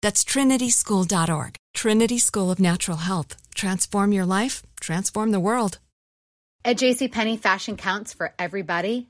That's trinityschool.org. Trinity School of Natural Health. Transform your life, transform the world. At JCPenney, fashion counts for everybody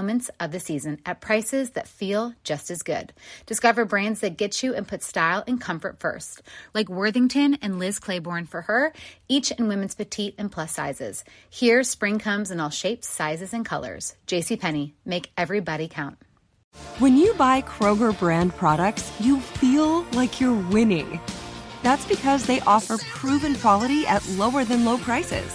moments of the season at prices that feel just as good. Discover brands that get you and put style and comfort first, like Worthington and Liz Claiborne for her, each in women's petite and plus sizes. Here, spring comes in all shapes, sizes, and colors. JCPenney, make everybody count. When you buy Kroger brand products, you feel like you're winning. That's because they offer proven quality at lower than low prices.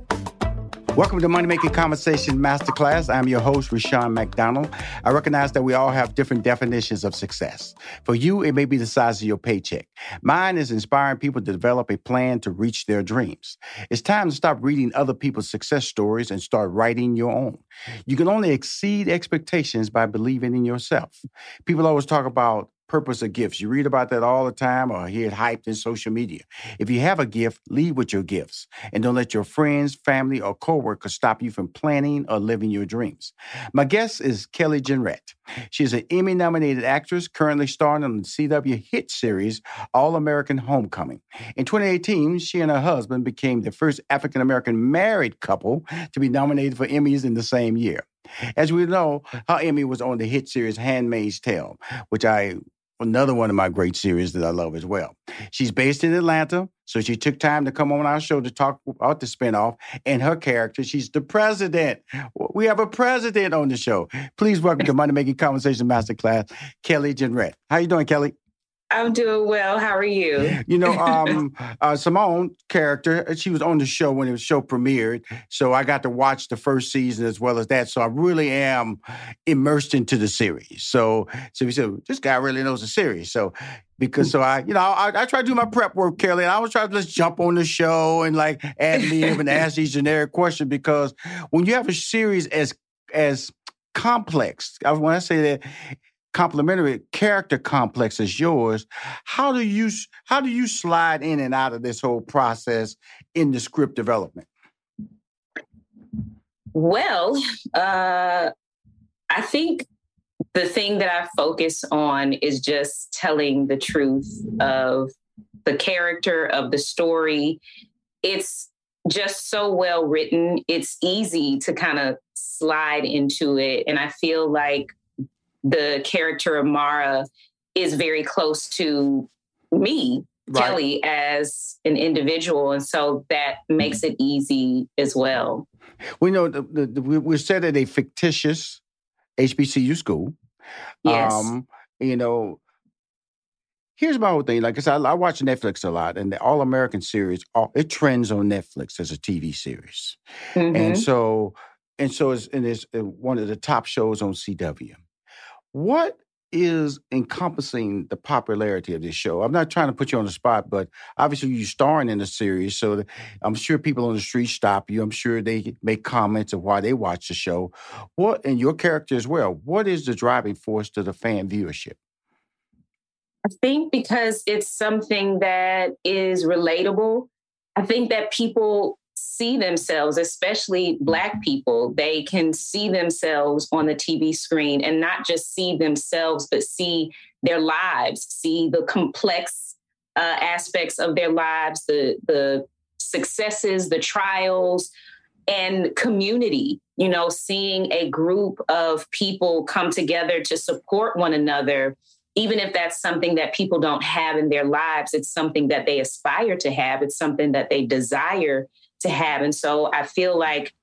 Welcome to Money Making Conversation Masterclass. I'm your host, Rushion McDonald. I recognize that we all have different definitions of success. For you, it may be the size of your paycheck. Mine is inspiring people to develop a plan to reach their dreams. It's time to stop reading other people's success stories and start writing your own. You can only exceed expectations by believing in yourself. People always talk about purpose of gifts. You read about that all the time or hear it hyped in social media. If you have a gift, lead with your gifts and don't let your friends, family, or coworkers stop you from planning or living your dreams. My guest is Kelly Jenrette. She's an Emmy nominated actress currently starring on the CW hit series All American Homecoming. In 2018, she and her husband became the first African American married couple to be nominated for Emmys in the same year. As we know, her Emmy was on the hit series Handmaid's Tale, which I another one of my great series that I love as well. She's based in Atlanta, so she took time to come on our show to talk about the spinoff and her character. She's the president. We have a president on the show. Please welcome to Money Making Conversation Masterclass, Kelly Jenrette. How you doing, Kelly? I'm doing well. How are you? You know, um, uh, Simone character, uh, she was on the show when the show premiered. So I got to watch the first season as well as that. So I really am immersed into the series. So, so we said, this guy really knows the series. So, because so I, you know, I, I try to do my prep work, Kelly, and I was trying to just jump on the show and like ad lib and ask these generic questions because when you have a series as as complex, when I say that complementary character complex as yours how do you how do you slide in and out of this whole process in the script development? Well uh i think the thing that i focus on is just telling the truth of the character of the story. It's just so well written it's easy to kind of slide into it and i feel like the character of Mara is very close to me, right. Kelly, as an individual. And so that makes it easy as well. We know the, the, the, we're set at a fictitious HBCU school. Yes. Um, you know, here's my whole thing. Like I said, I, I watch Netflix a lot, and the All American series, all, it trends on Netflix as a TV series, mm-hmm. and so and so it's and it's uh, one of the top shows on CW. What is encompassing the popularity of this show? I'm not trying to put you on the spot, but obviously you're starring in the series, so I'm sure people on the street stop you. I'm sure they make comments of why they watch the show. What and your character as well. What is the driving force to the fan viewership? I think because it's something that is relatable. I think that people see themselves, especially Black people, they can see themselves on the TV screen and not just see themselves, but see their lives, see the complex uh, aspects of their lives, the, the successes, the trials, and community. You know, seeing a group of people come together to support one another even if that's something that people don't have in their lives, it's something that they aspire to have. It's something that they desire to have. And so I feel like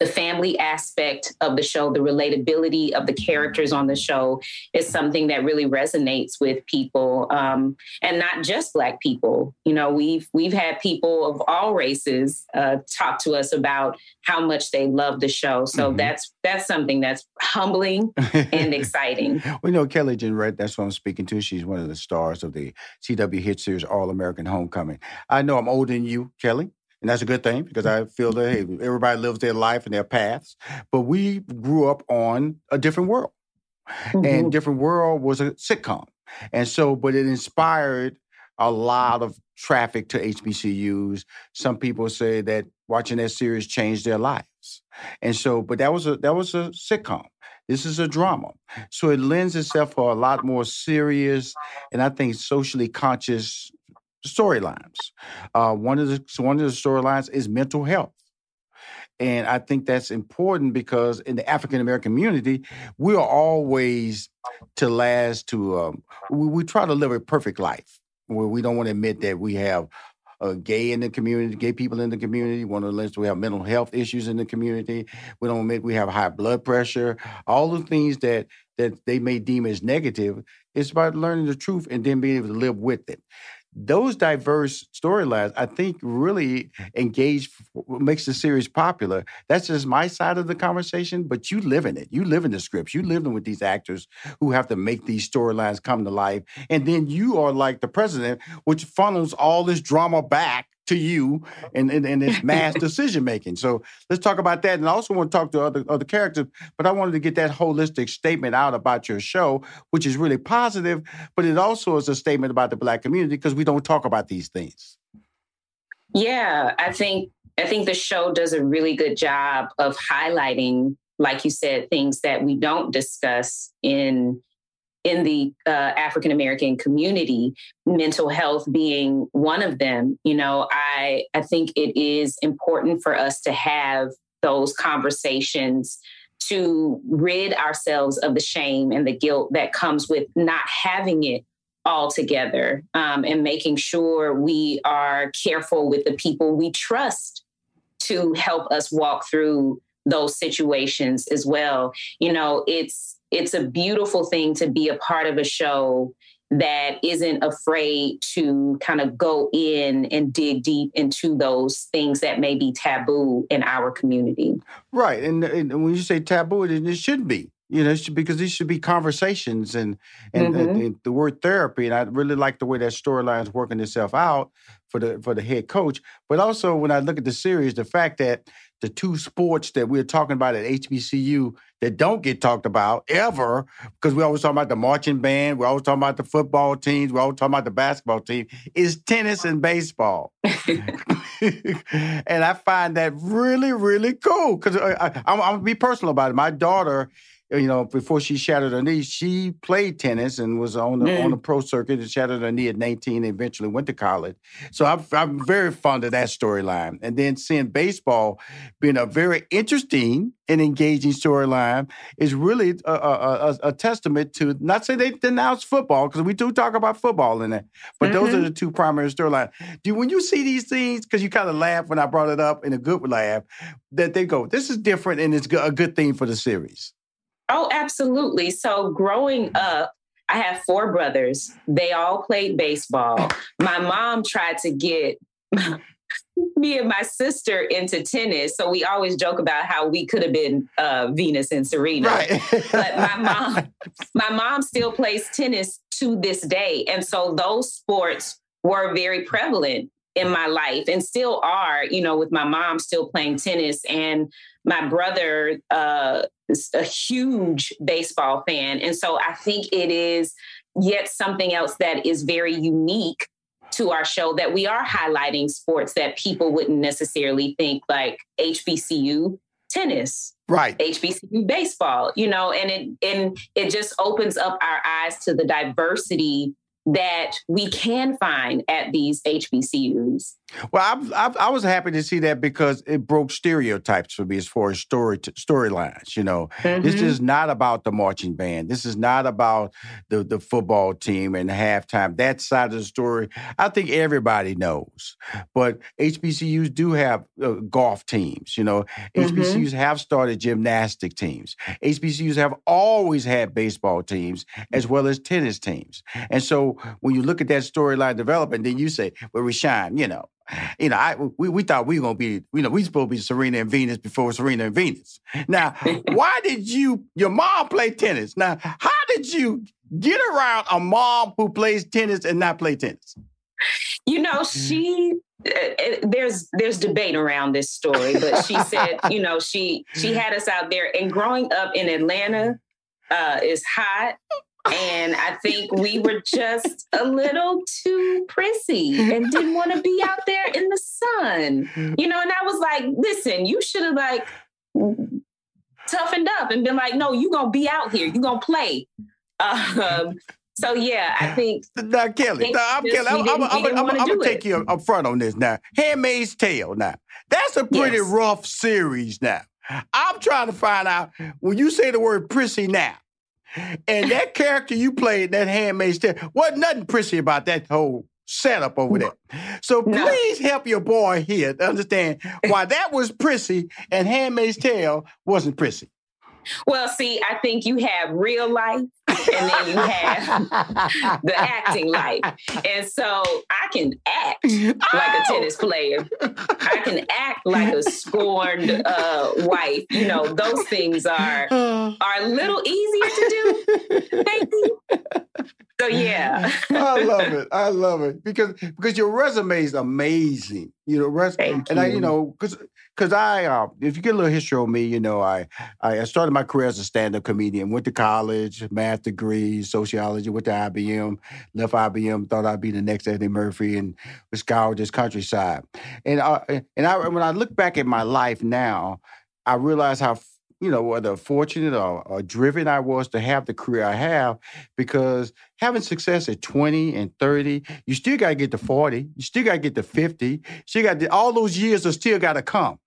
the family aspect of the show, the relatability of the characters on the show is something that really resonates with people, um, and not just Black people. You know, we've we've had people of all races uh, talk to us about how much they love the show. So mm-hmm. that's that's something that's humbling and exciting. we know Kelly Jenrette. That's what I'm speaking to. She's one of the stars of the CW hit series All American Homecoming. I know I'm older than you, Kelly. And that's a good thing because I feel that hey, everybody lives their life and their paths. But we grew up on a different world. Mm-hmm. And Different World was a sitcom. And so, but it inspired a lot of traffic to HBCUs. Some people say that watching that series changed their lives. And so, but that was a that was a sitcom. This is a drama. So it lends itself for a lot more serious and I think socially conscious storylines. Uh, one of the one of the storylines is mental health. And I think that's important because in the African American community, we are always to last to, um, we, we, try to live a perfect life where we don't want to admit that we have uh, gay in the community, gay people in the community. One of the lists we have mental health issues in the community. We don't admit we have high blood pressure. All the things that that they may deem as negative. It's about learning the truth and then being able to live with it those diverse storylines, I think, really engage makes the series popular. That's just my side of the conversation, but you live in it. You live in the scripts. You live in with these actors who have to make these storylines come to life. And then you are like the president, which funnels all this drama back to you and, and, and it's mass decision making. So let's talk about that. And I also want to talk to other other characters, but I wanted to get that holistic statement out about your show, which is really positive, but it also is a statement about the black community because we don't talk about these things. Yeah, I think I think the show does a really good job of highlighting, like you said, things that we don't discuss in in the uh, African American community, mental health being one of them. You know, I I think it is important for us to have those conversations to rid ourselves of the shame and the guilt that comes with not having it all together um, and making sure we are careful with the people we trust to help us walk through those situations as well. You know, it's it's a beautiful thing to be a part of a show that isn't afraid to kind of go in and dig deep into those things that may be taboo in our community. Right. And, and when you say taboo, it, it should be. You know, because these should be conversations and and, mm-hmm. and, and the word therapy. And I really like the way that storyline is working itself out for the for the head coach. But also when I look at the series, the fact that the two sports that we're talking about at HBCU that don't get talked about ever, because we always talk about the marching band, we're always talk about the football teams, we're always talk about the basketball team, is tennis and baseball. and I find that really, really cool because uh, I'm, I'm gonna be personal about it. My daughter you know, before she shattered her knee, she played tennis and was on the mm. on the pro circuit and shattered her knee at 19 and eventually went to college. So I'm, I'm very fond of that storyline. And then seeing baseball being a very interesting and engaging storyline is really a, a, a, a, testament to, not say they denounce football, because we do talk about football in it, but mm-hmm. those are mm-hmm. the two primary storylines. Do When you see these things, because you kind of laugh when I brought it up in a good laugh, that they go, this is different and it's a good thing for the series. Oh, absolutely. So growing up, I have four brothers. They all played baseball. My mom tried to get me and my sister into tennis. So we always joke about how we could have been uh, Venus and Serena. Right. but my mom, my mom still plays tennis to this day. And so those sports were very prevalent in my life and still are, you know, with my mom still playing tennis and my brother uh, is a huge baseball fan. And so I think it is yet something else that is very unique to our show that we are highlighting sports that people wouldn't necessarily think like HBCU tennis right hbcu baseball you know and it and it just opens up our eyes to the diversity that we can find at these HBCUs. Well, I, I, I, was happy to see that because it broke stereotypes for me as far as story storylines. You know, mm-hmm. this is not about the marching band. This is not about the the football team and halftime. That side of the story, I think everybody knows. But HBCUs do have uh, golf teams. You know, mm-hmm. HBCUs have started gymnastic teams. HBCUs have always had baseball teams as well as tennis teams. And so when you look at that storyline developing, then you say, "Well, Rushion, you know." you know, I we, we thought we were gonna be, you know, we supposed to be Serena and Venus before Serena and Venus. Now, why did you your mom play tennis? Now, how did you get around a mom who plays tennis and not play tennis? You know, she uh, uh there's there's debate around this story, but she said, you know, she she had us out there and growing up in Atlanta uh, is hot and I think we were just a little too prissy and didn't want to be out there in the sun. You know, and I was like, listen, you should have like toughened up and been like, no, you're gonna be out here, you're gonna play. Um, so yeah, I think. Now, Kelly, now, I'm Kelly. I'm, I'm, I'm, I'm, I'm gonna take you up front on this now. Handmaid's Tale. Now, that's a pretty yes. rough series. Now, I'm trying to find out when you say the word prissy now. And that character you played, that Handmaid's Tale, wasn't nothing prissy about that whole setup over there. So please help your boy here to understand why that was prissy and Handmaid's Tale wasn't prissy. Well, see, I think you have real life and then you have the acting life. And so I can act like a tennis oh! player. I can act like a scorned uh, wife. You know, those things are are a little easier to do. Thank you. So yeah. I love it. I love it. Because because your resume is amazing. You know, res- Thank and you. I, you know, because because I, uh, if you get a little history on me, you know, I I started my career as a stand-up comedian. Went to college, math degree, sociology. Went to IBM, left IBM. Thought I'd be the next Eddie Murphy, and scoured this countryside. And I, and I, when I look back at my life now, I realize how you know, whether fortunate or, or, driven I was to have the career I have, because having success at 20 and 30, you still got to get to 40, you still got to get to 50, you still got all those years are still got to come.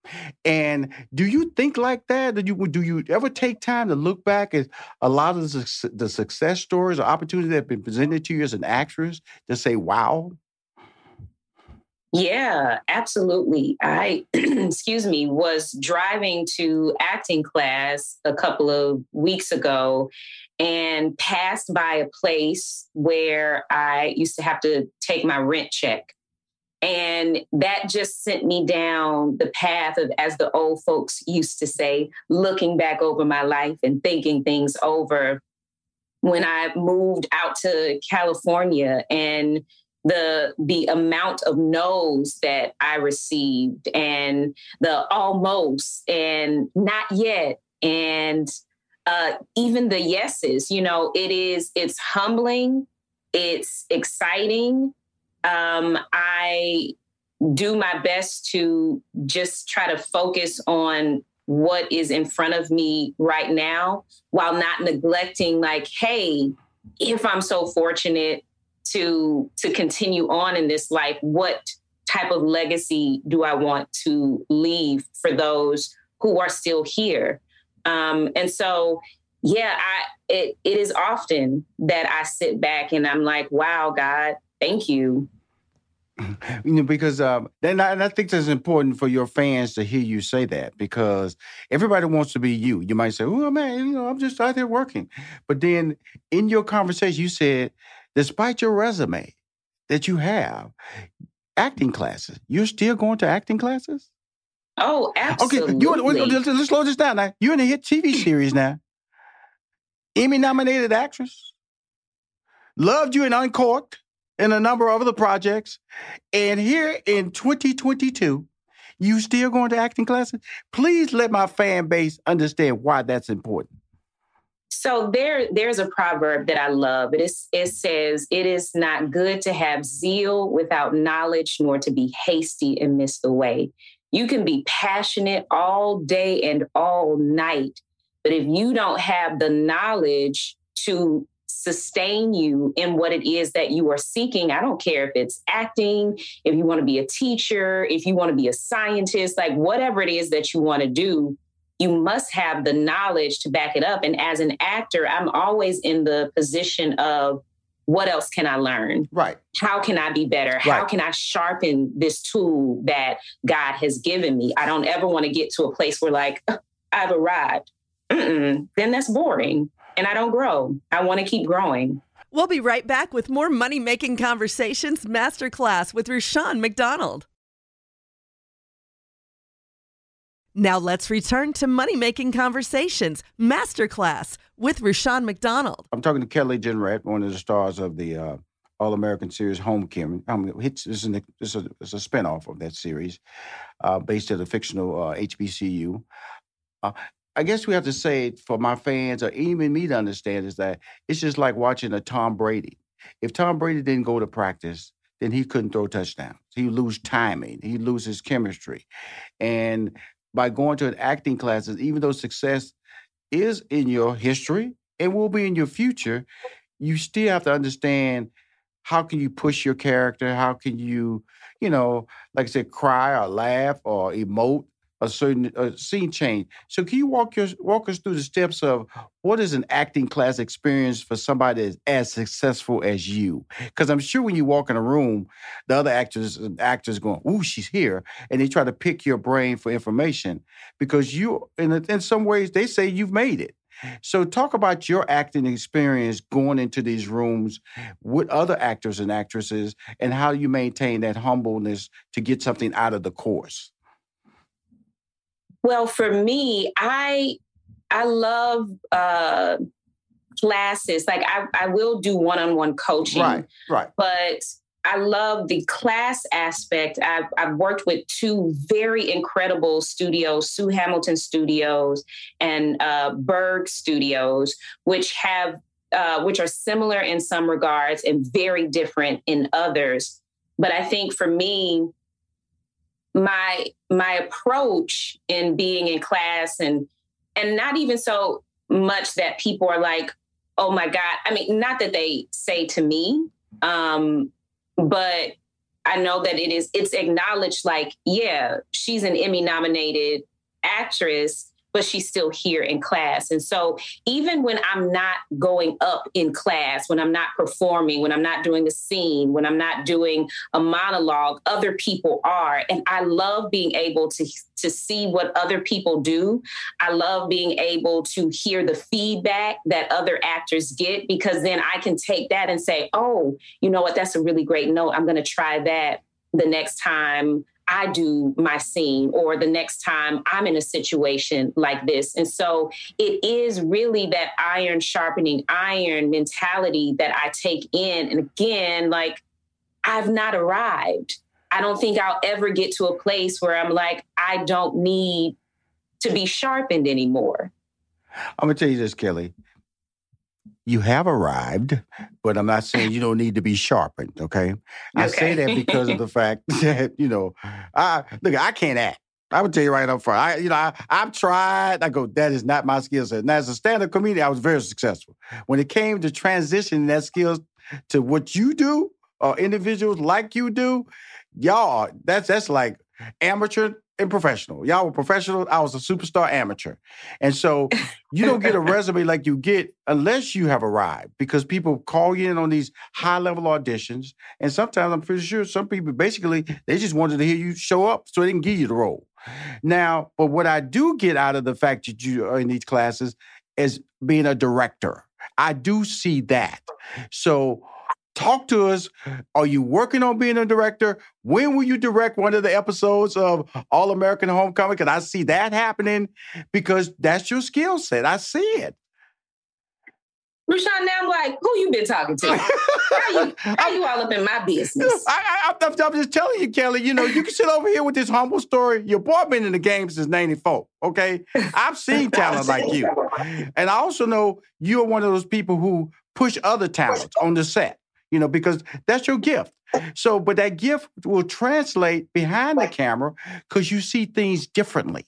And do you think like that? Do you do you ever take time to look back at a lot of the, the success stories or opportunities that have been presented to you as an actress to say, wow, yeah, absolutely. I, excuse me, was driving to acting class a couple of weeks ago and passed by a place where I used to have to take my rent check. And that just sent me down the path of, as the old folks used to say, looking back over my life and thinking things over. When I moved out to California and the the amount of no's that I received and the almost and not yet and uh, even the yeses. You know, it is it's humbling, it's exciting. Um, I do my best to just try to focus on what is in front of me right now while not neglecting like hey if i'm so fortunate to to continue on in this life what type of legacy do i want to leave for those who are still here? Um, and so yeah i it, it is often that i sit back and i'm like wow god thank you. You know, because um, and I, and I think that's important for your fans to hear you say that because everybody wants to be you. You might say, "Oh man, you know, I'm just out there working," but then in your conversation, you said, despite your resume that you have, acting classes, you're still going to acting classes. Oh, absolutely. Okay, you, let's, let's slow this down now. You're in a hit TV series now. Emmy nominated actress. Loved you in Uncorked and a number of other projects. And here in 2022, you still going to acting classes? Please let my fan base understand why that's important. So there, there's a proverb that I love. It is, it says, "It is not good to have zeal without knowledge, nor to be hasty and miss the way." You can be passionate all day and all night, but if you don't have the knowledge to sustain you in what it is that you are seeking. I don't care if it's acting, if you want to be a teacher, if you want to be a scientist, like whatever it is that you want to do, you must have the knowledge to back it up. And as an actor, I'm always in the position of what else can I learn? Right. How can I be better? Right. How can I sharpen this tool that God has given me? I don't ever want to get to a place where, like, I've arrived. Mm-mm. Then that's boring and I don't grow. I want to keep growing. We'll be right back with more Money Making Conversations Masterclass with Rushion McDonald. Now let's return to Money Making Conversations Masterclass with Rushion McDonald. I'm talking to Kelly Jenrette, one of the stars of the uh, All American series Homecoming. Um, it's, it's, an, it's, a, it's a spinoff of that series uh, based at a fictional uh, HBCU. Uh, I guess we have to say for my fans or even me to understand is that it's just like watching a Tom Brady. If Tom Brady didn't go to practice, then he couldn't throw touchdowns. He lose timing. He loses chemistry. And by going to an acting classes, even though success is in your history and will be in your future, you still have to understand how can you push your character? How can you, you know, like I said, cry or laugh or emote a certain a scene change. So can you walk your walk us through the steps of what is an acting class experience for somebody that's as successful as you? Because I'm sure when you walk in a room, the other actors and actors going, "Ooh, she's here," and they try to pick your brain for information because you, in in some ways, they say you've made it. So, talk about your acting experience going into these rooms with other actors and actresses, and how you maintain that humbleness to get something out of the course. Well, for me, I I love uh, classes. Like I, I will do one-on-one coaching. Right, right. But I love the class aspect. I've, I've worked with two very incredible studios, Sue Hamilton Studios and uh, Berg Studios, which have uh, which are similar in some regards and very different in others. But I think for me, my my approach in being in class and and not even so much that people are like oh my god i mean not that they say to me um but i know that it is it's acknowledged like yeah she's an emmy nominated actress but she's still here in class. And so even when I'm not going up in class, when I'm not performing, when I'm not doing a scene, when I'm not doing a monologue, other people are. And I love being able to to see what other people do. I love being able to hear the feedback that other actors get because then I can take that and say, "Oh, you know what? That's a really great note. I'm going to try that the next time I do my scene or the next time I'm in a situation like this. And so it is really that iron sharpening iron mentality that I take in. And again, like I've not arrived. I don't think I'll ever get to a place where I'm like, I don't need to be sharpened anymore. I'm going to tell you this, Kelly you have arrived, but I'm not saying you don't need to be sharpened. Okay, I say that because of the fact that you know, I look, I can't act. I would tell you right up front. I, you know, I, I've tried. I go, that is not my skill set. And as a stand-up comedian, I was very successful. When it came to transitioning that skills to what you do, or individuals like you do, y'all, that's that's like amateur and professional. Y'all were professional. I was a superstar amateur. And so you don't get a resume like you get unless you have arrived because people call you in on these high level auditions. And sometimes I'm pretty sure some people basically they just wanted to hear you show up so they can give you the role. Now, but what I do get out of the fact that you are in these classes is being a director. I do see that. So Talk to us. Are you working on being a director? When will you direct one of the episodes of All American Homecoming? Because I see that happening because that's your skill set. I see it. Rushion, now I'm like, who you been talking to? how, you, how you all up in my business? I, am just telling you, Kelly, you know, you can sit over here with this humble story. Your boy been in the game since 94, okay? I've seen talent like you. And I also know you're one of those people who push other talents on the set you know, because that's your gift. So, but that gift will translate behind the camera because you see things differently.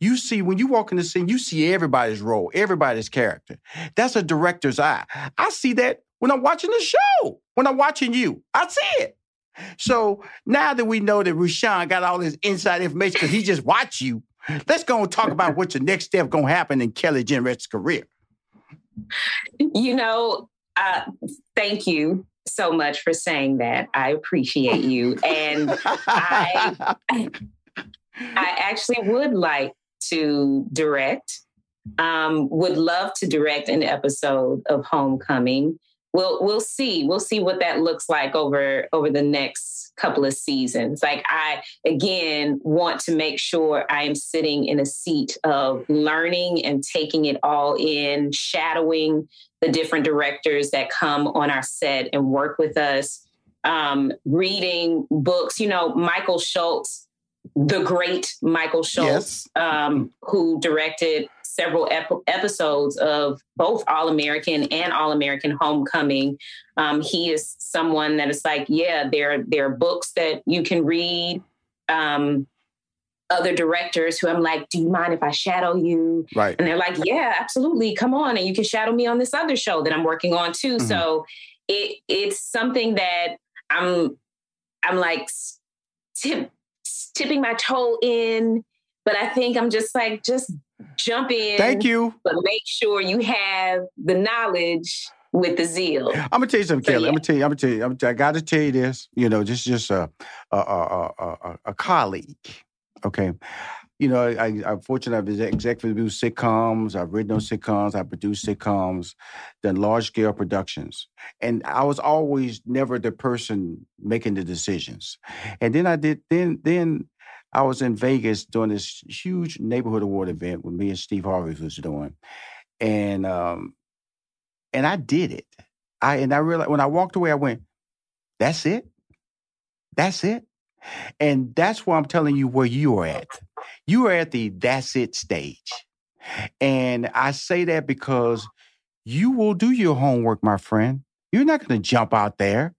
You see, when you walk in the scene, you see everybody's role, everybody's character. That's a director's eye. I see that when I'm watching the show, when I'm watching you, I see it. So now that we know that Rushion got all this inside information because he just watched you, let's go and talk about what your next step gonna happen in Kelly Jenrette's career. You know, uh, thank you so much for saying that. I appreciate you. And I I actually would like to direct. Um, would love to direct an episode of Homecoming. We'll we'll see. We'll see what that looks like over over the next couple of seasons. Like I again want to make sure I am sitting in a seat of learning and taking it all in, shadowing the different directors that come on our set and work with us, um, reading books. You know, Michael Schultz, the great Michael Schultz, yes. um, who directed several ep- episodes of both All American and All American Homecoming. Um, he is someone that is like, yeah, there there are books that you can read. Um, other directors who I'm like, do you mind if I shadow you? Right. And they're like, yeah, absolutely. Come on. And you can shadow me on this other show that I'm working on too. Mm-hmm. So it it's something that I'm I'm like tip, tipping my toe in, but I think I'm just like, just jump in. Thank you. But make sure you have the knowledge with the zeal. I'm gonna tell you something, so, Kelly. Yeah. I'm gonna tell you. I'm gonna tell you. I'm, I got to tell you this. You know, just just a a, a, a, a colleague Okay. You know, I, am fortunate I've executive produced sitcoms, I've written those sitcoms, I've produced sitcoms, done large scale productions. And I was always never the person making the decisions. And then I did, then, then I was in Vegas doing this huge neighborhood award event with me and Steve Harvey was doing. And, um, and I did it. I, and I realized when I walked away, I went, that's it. That's it. And that's why I'm telling you where you are at. You are at the that's it stage. And I say that because you will do your homework, my friend. You're not going to jump out there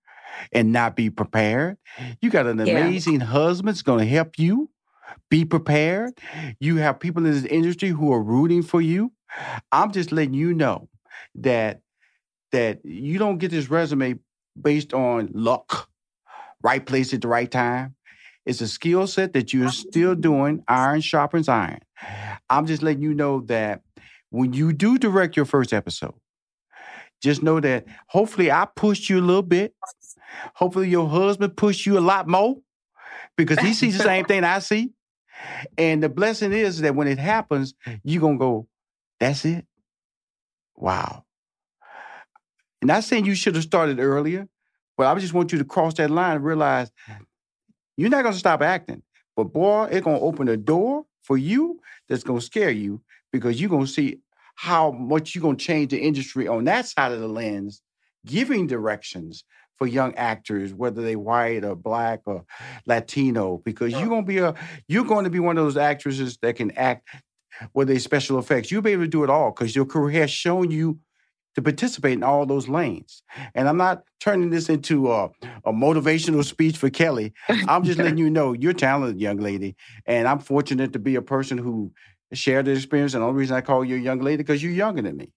and not be prepared. You got an amazing yeah. husband that's going to help you be prepared. You have people in this industry who are rooting for you. I'm just letting you know that that you don't get this resume based on luck, right place at the right time. It's a skill set that you're still doing. Iron sharpens iron. I'm just letting you know that when you do direct your first episode, just know that hopefully I pushed you a little bit. Hopefully your husband pushed you a lot more because he sees the same thing I see. And the blessing is that when it happens, you're going to go, that's it. Wow. And I'm not saying you should have started earlier, but I just want you to cross that line and realize you're not to stop acting. But boy, it's to open a door for you that's to scare you because you're to see how much you're to change the industry on that side of the lens, giving directions for young actors, whether they white or black or Latino, because you're to be a you're to be one of those actresses that can act with a special effects. You'll be able to do it all because your career has shown you to participate in all those lanes. And I'm not turning this into a, a motivational speech for Kelly. I'm just letting you know you're talented, young lady. And I'm fortunate to be a person who shared the experience. And the only reason I call you a young lady, because you're younger than me.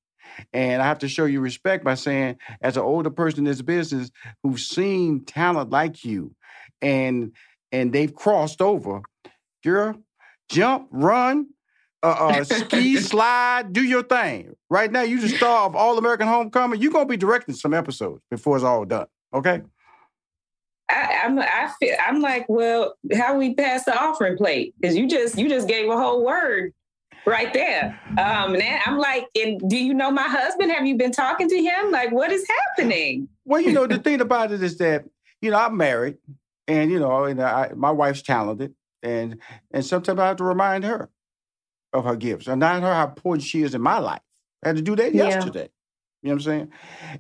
And I have to show you respect by saying, as an older person in this business who's seen talent like you and and they've crossed over, girl, jump, run, uh, uh, ski, slide, do your thing. Right now, you the star of All American Homecoming. You're gonna be directing some episodes before it's all done. Okay. I, I'm I feel I'm like, well, how we pass the offering plate? Because you just you just gave a whole word right there. Um, and I'm like, and do you know my husband? Have you been talking to him? Like, what is happening? Well, you know, the thing about it is that you know I'm married, and you know, and I, my wife's talented, and and sometimes I have to remind her of her gifts, and not her how important she is in my life. I had to do that Yeah. yesterday. You know what I'm saying?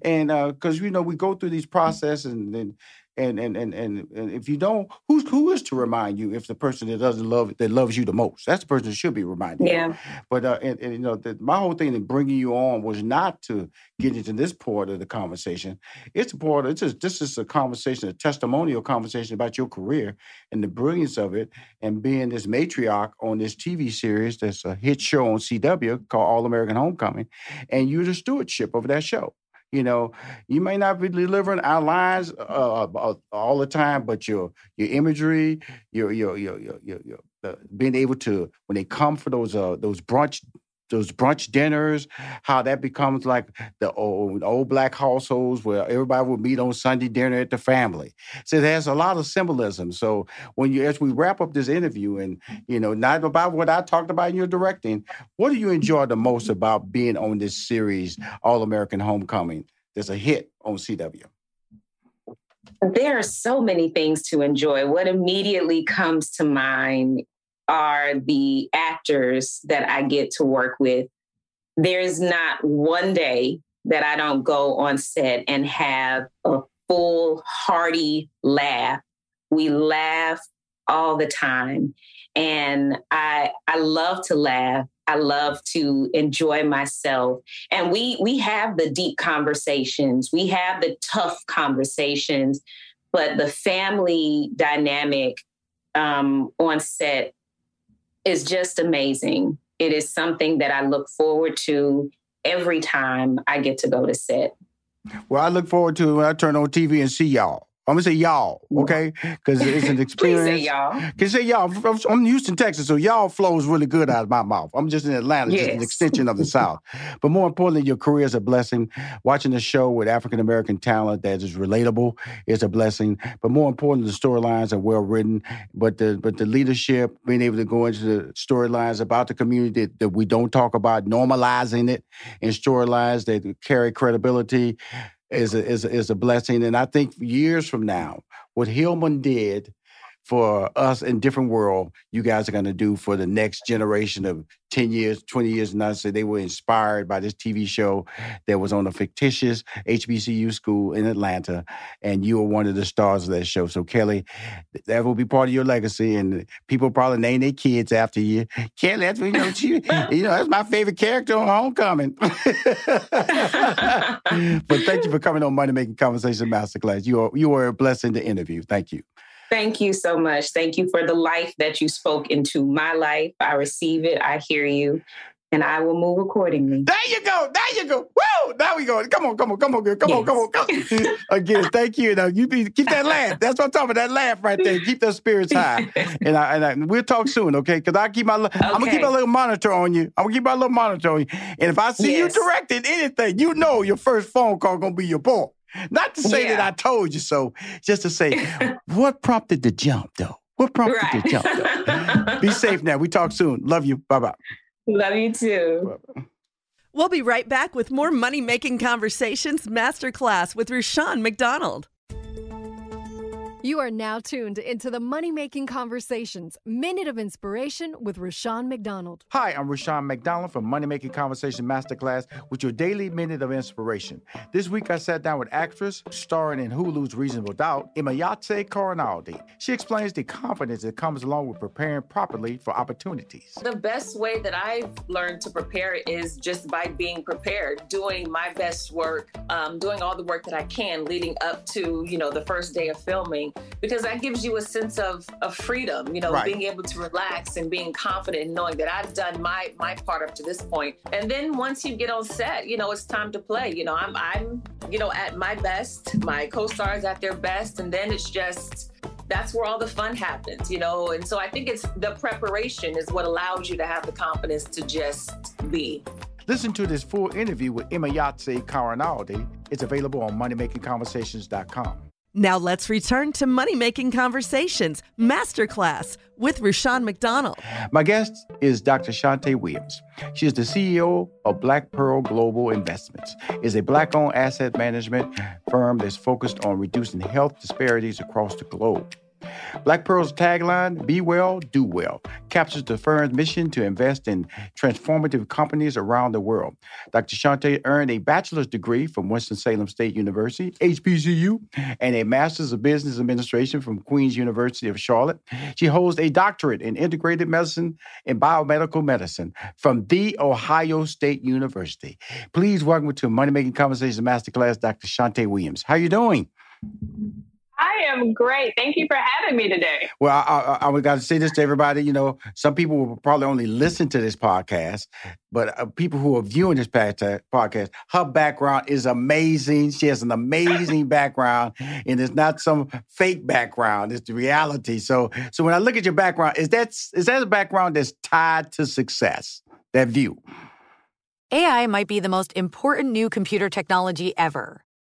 And uh, because you know we go through these processes, and and and and and, and, and if you don't, who's who is to remind you if the person that doesn't love that loves you the most? That's the person that should be reminded. Yeah. But uh, and, and you know, the, my whole thing in bringing you on was not to get into this part of the conversation. It's a part. Of, It's just this is a conversation, a testimonial conversation about your career and the brilliance of it, and being this matriarch on this TV series that's a hit show on CW called All American Homecoming, and you're the stewardship of that show. You know, you may not be delivering our lines uh, uh, all the time, but your your imagery, your your your your, your, your uh, being able to when they come for those uh, those brunch those brunch dinners, how that becomes like the old old black households where everybody would meet on Sunday dinner at the family. So there's a lot of symbolism. So when you as we wrap up this interview, and you know, not about what I talked about in your directing, what do you enjoy the most about being on this series, All American Homecoming? There's a hit on CW. There are so many things to enjoy. What immediately comes to mind are the actors that I get to work with. There's not one day that I don't go on set and have a full, hearty laugh. We laugh all the time. And I I love to laugh. I love to enjoy myself. And we we have the deep conversations. We have the tough conversations, but the family dynamic um, on set is just amazing. It is something that I look forward to every time I get to go to set. Well, I look forward to when I turn on TV and see y'all. I'm gonna say y'all, okay? Because it's an experience. Please say y'all. Can say y'all. I'm Houston, Texas, so y'all flows really good out of my mouth. I'm just in Atlanta, just an extension of the South. But more importantly, your career is a blessing. Watching the show with African American talent that is relatable is a blessing. But more importantly, the storylines are well written. But the but the leadership, being able to go into the storylines about the community that, that we don't talk about, normalizing it in storylines that carry credibility is a, is a, is a blessing. And I think years from now, what Hillman did for us in different world, you guys are going to do for the next generation of 10 years, 20 years. And I say they were inspired by this TV show that was on a fictitious HBCU school in Atlanta. And you were one of the stars of that show. So Kelly, that will be part of your legacy. And people probably name their kids after you. Kelly, that's you know, she, you know, that's my favorite character on Homecoming. but thank you for coming on Money Making Conversation Masterclass. You are you are a blessing to interview. Thank you. Thank you so much. Thank you for the life that you spoke into my life. I receive it. I hear you. And I will move accordingly. There you go. There you go. Woo! There we go. Come on, come on, come on, girl. Come on, come on, come on. Again, thank you. Now you be, keep that laugh. That's what I'm talking about. That laugh right there. Keep those spirits high. And I, and I, we'll talk soon, okay? Because I keep my, li- I'm gonna keep Okay. a little monitor on you. I'm gonna keep my little monitor on you. And if I see Yes. you directing anything, you know your first phone call gonna be your boy. Not to say that I told you so, just to say, what prompted the jump though? What prompted Right. the jump though? Be safe now. We talk soon. Love you. Bye bye. Love you too. We'll be right back with more Money Making Conversations Masterclass with Rushion McDonald. You are now tuned into the Money Making Conversations Minute of Inspiration with Rushion McDonald. Hi, I'm Rushion McDonald from Money Making Conversation Masterclass with your daily minute of inspiration. This week I sat down with actress starring in Hulu's Reasonable Doubt, Emayatzy Corinealdi. She explains the confidence that comes along with preparing properly for opportunities. The best way that I've learned to prepare is just by being prepared, doing my best work, um, doing all the work that I can leading up to, you know, the first day of filming because that gives you a sense of, of freedom, you know, right. being able to relax and being confident and knowing that I've done my my part up to this point. And then once you get on set, you know, it's time to play. You know, I'm I'm, you know, at my best, my co-stars at their best, and then it's just that's where all the fun happens, you know. And so I think it's the preparation is what allows you to have the confidence to just be. Listen to this full interview with Emayatzy Corinealdi. It's available on moneymakingconversations.com. Now let's return to Money Making Conversations Masterclass with Rushion McDonald. My guest is Dr. Shante Williams. She is the CEO of Black Pearl Global Investments. is a black-owned asset management firm that's focused on reducing health disparities across the globe. Black Pearl's tagline, Be Well, Do Well, captures the firm's mission to invest in transformative companies around the world. Dr. Shante earned a bachelor's degree from Winston-Salem State University, HBCU, and a master's of business administration from Queens University of Charlotte. She holds a doctorate in integrated medicine and biomedical medicine from The Ohio State University. Please welcome to Money Making Conversations Masterclass, Dr. Shante Williams. How are you doing? I am great. Thank you for having me today. Well, I, I, I got to say this to everybody. You know, some people will probably only listen to this podcast, but uh, people who are viewing this podcast, her background is amazing. She has an amazing background, and it's not some fake background. It's the reality. So, so when I look at your background, is that is that a background that's tied to success? That view. AI might be the most important new computer technology ever.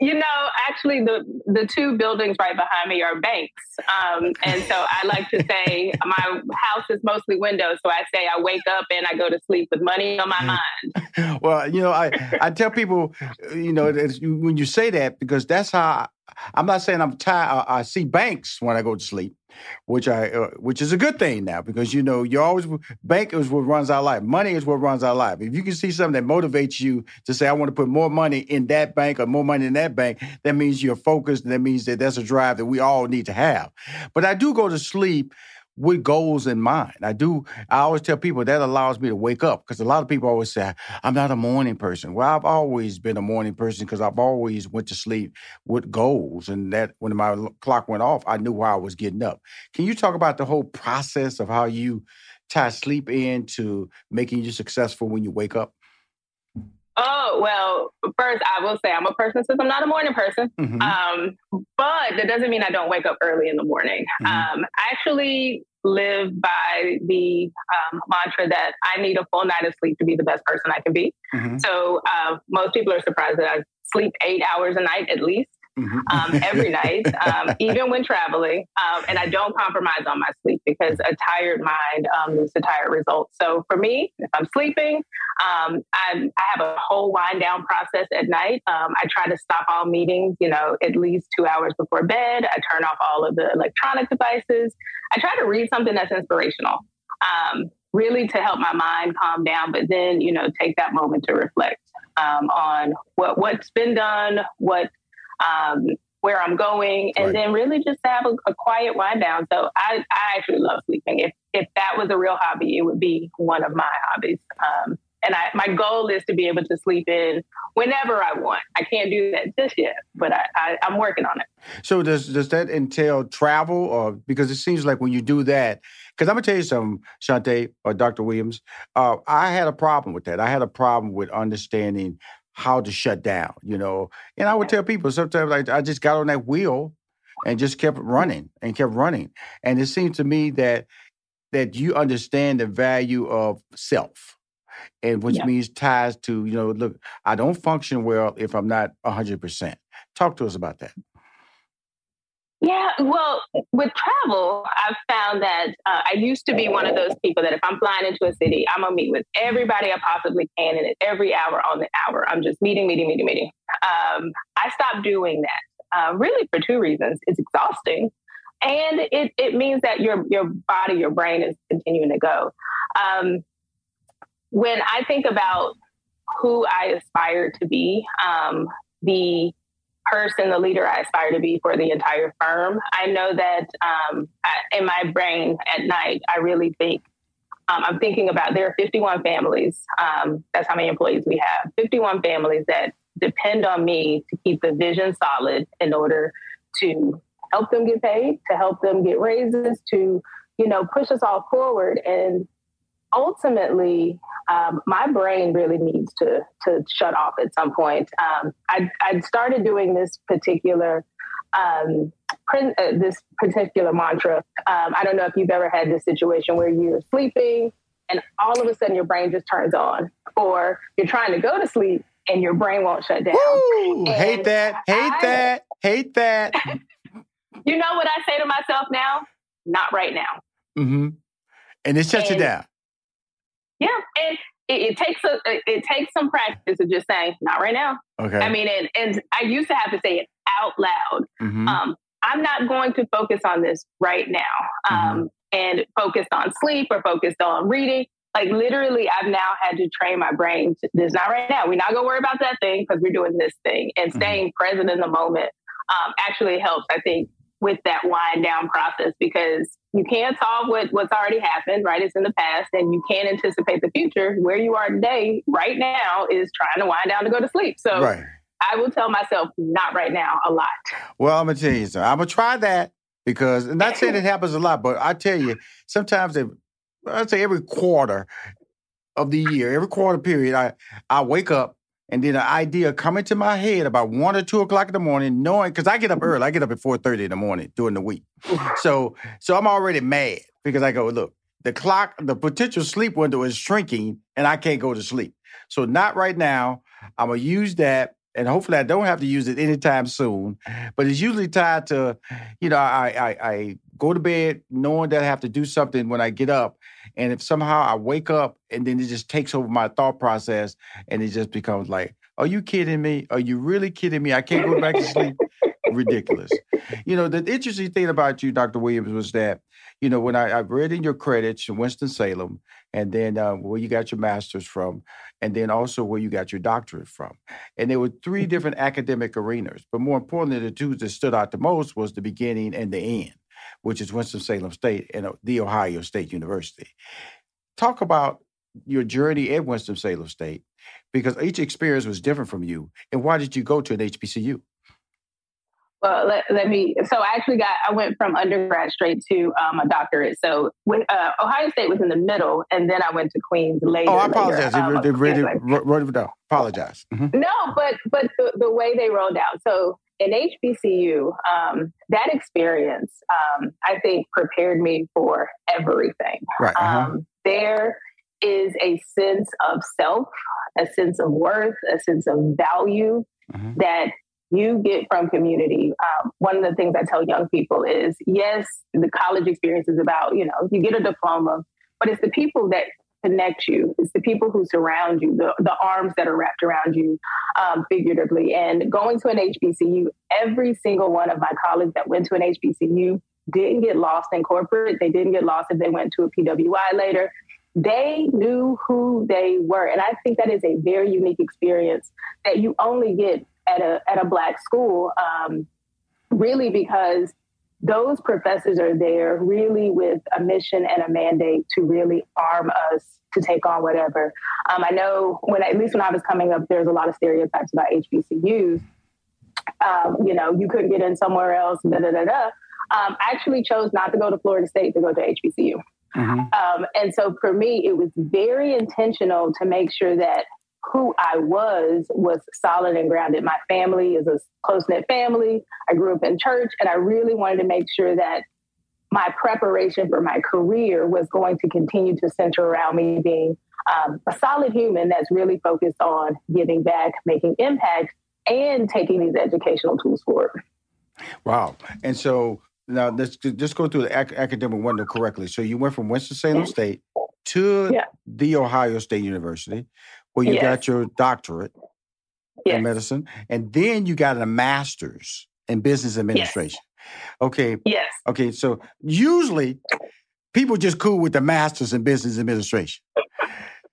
You know, actually, the the two buildings right behind me are banks, um, and so I like to say my house is mostly windows. So I say I wake up and I go to sleep with money on my mind. well, you know, I I tell people, you know, when you say that because that's how I'm not saying I'm tired. I, I see banks when I go to sleep, which I uh, which is a good thing now because you know you always bank is what runs our life. Money is what runs our life. If you can see something that motivates you to say I want to put more money in that bank or more money in that bank, that means you're focused. And that means that that's a drive that we all need to have. But I do go to sleep with goals in mind. I do. I always tell people that allows me to wake up because a lot of people always say I'm not a morning person. Well, I've always been a morning person because I've always went to sleep with goals, and that when my clock went off, I knew why I was getting up. Can you talk about the whole process of how you tie sleep into making you successful when you wake up? Oh, well, first, I will say I'm a person since I'm not a morning person. Mm-hmm. Um, but that doesn't mean I don't wake up early in the morning. Mm-hmm. Um, I actually live by the um, mantra that I need a full night of sleep to be the best person I can be. Mm-hmm. So uh, most people are surprised that I sleep eight hours a night at least. Um, every night, um, even when traveling. Um, and I don't compromise on my sleep because a tired mind um, leads to tired results. So for me, if I'm sleeping, um, I, I have a whole wind down process at night. Um, I try to stop all meetings, you know, at least two hours before bed. I turn off all of the electronic devices. I try to read something that's inspirational. Really to help my mind calm down, but then, you know, take that moment to reflect um, on what, what's been done, what um, where I'm going, and right. then really just have a, a, quiet wind down. So I, I actually love sleeping. If if that was a real hobby, it would be one of my hobbies. Um, and I, my goal is to be able to sleep in whenever I want. I can't do that just yet, but I, I, am working on it. So does does that entail travel, or because it seems like when you do that? Because I'm gonna tell you something, Shante or Dr. Williams. Uh, I had a problem with that. I had a problem with understanding how to shut down, you know. And I would tell people sometimes like I just got on that wheel and just kept running and kept running. And it seemed to me that that you understand the value of self. And which yeah. means ties to, you know, look, I don't function well if I'm not 100%. Talk to us about that. Yeah, well, with travel, I've found that uh, I used to be one of those people that if I'm flying into a city, I'm gonna meet with everybody I possibly can, and every hour on the hour, I'm just meeting, meeting, meeting, meeting. Um, I stopped doing that, uh, really for two reasons. It's exhausting, and it it means that your your body, your brain is continuing to go. Um, when I think about who I aspire to be, um, the person, the leader I aspire to be for the entire firm. I know that um, I, in my brain at night, I really think um, I'm thinking about there are 51 families. Um, that's how many employees we have. 51 families that depend on me to keep the vision solid in order to help them get paid, to help them get raises, to you know push us all forward. And ultimately, um, my brain really needs to to shut off at some point. Um, I I started doing this particular um, print, uh, this particular mantra. Um, I don't know if you've ever had this situation where you're sleeping and all of a sudden your brain just turns on, or you're trying to go to sleep and your brain won't shut down. Woo, hate that! Hate I, that! Hate that! you know what I say to myself now? Not right now. Mm-hmm. And it shuts and, you down. Yeah, and it, it, takes a it takes some practice of just saying not right now. Okay. I mean, and, and I used to have to say it out loud. Mm-hmm. Um, I'm not going to focus on this right now, um, mm-hmm. and focused on sleep or focused on reading. Like literally, I've now had to train my brain. To, this not right now. We're not gonna worry about that thing because we're doing this thing, and mm-hmm. staying present in the moment um, actually helps. I think with that wind down process because you can't solve what, what's already happened, right? It's in the past, and you can't anticipate the future. Where you are today, right now, is trying to wind down to go to sleep. So right. I will tell myself, not right now, a lot. Well, I'm gonna tell you something. I'm gonna try that because, not saying it happens a lot, but I tell you, sometimes it, I'd say every quarter, of the year, every quarter period, I I wake up and then an idea come into my head about one or two o'clock in the morning, knowing because I get up early. I get up at four thirty in the morning during the week, so so I'm already mad because I go look the clock, the potential sleep window is shrinking, and I can't go to sleep. So not right now. I'm gonna use that and hopefully I don't have to use it anytime soon. But it's usually tied to, you know, I, I, I go to bed knowing that I have to do something when I get up, and if somehow I wake up and then it just takes over my thought process, and it just becomes like, "Are you kidding me? Are you really kidding me? I can't go back to sleep." Ridiculous. You know, the interesting thing about you, Dr. Williams, was that you know, when I, I read in your credits in Winston-Salem, and then uh, where you got your master's from, and then also where you got your doctorate from. And there were three mm-hmm. different academic arenas. But more importantly, the two that stood out the most was the beginning and the end, which is Winston-Salem State and uh, The Ohio State University. Talk about your journey at Winston-Salem State, because each experience was different from you. And why did you go to an HBCU? Well, let, let me. So I actually got. I went from undergrad straight to um, a doctorate. So with, uh, Ohio State was in the middle, and then I went to Queens later. Oh, I apologize. Later, um, they really wrote it down. Apologize. Mm-hmm. No, but but the, the way they rolled out. So in HBCU, um, that experience, um, I think, prepared me for everything. Right. Uh-huh. Um, there is a sense of self, a sense of worth, a sense of value mm-hmm. that you get from community. Um, one of the things I tell young people is yes, the college experience is about, you know, you get a diploma, but it's the people that connect you. It's the people who surround you, the, the arms that are wrapped around you um, figuratively. And going to an HBCU, every single one of my colleagues that went to an HBCU didn't get lost in corporate. They didn't get lost if they went to a PWI later. They knew who they were. And I think that is a very unique experience that you only get at a at a black school, um, really because those professors are there really with a mission and a mandate to really arm us to take on whatever. Um, I know when at least when I was coming up, there's a lot of stereotypes about HBCUs. Um, you know, you couldn't get in somewhere else. Da da da da. Um, I actually chose not to go to Florida State to go to HBCU. Mm-hmm. Um, and so for me, it was very intentional to make sure that who I was was solid and grounded. My family is a close knit family. I grew up in church, and I really wanted to make sure that my preparation for my career was going to continue to center around me being um, a solid human that's really focused on giving back, making impact, and taking these educational tools forward. Wow. And so now let's just go through the ac- academic window correctly. So you went from Winston-Salem State to yeah. the Ohio State University where you yes. got your doctorate yes. in medicine, and then you got a master's in business administration. Yes. Okay. Yes. Okay. So usually people just cool with the master's in business administration.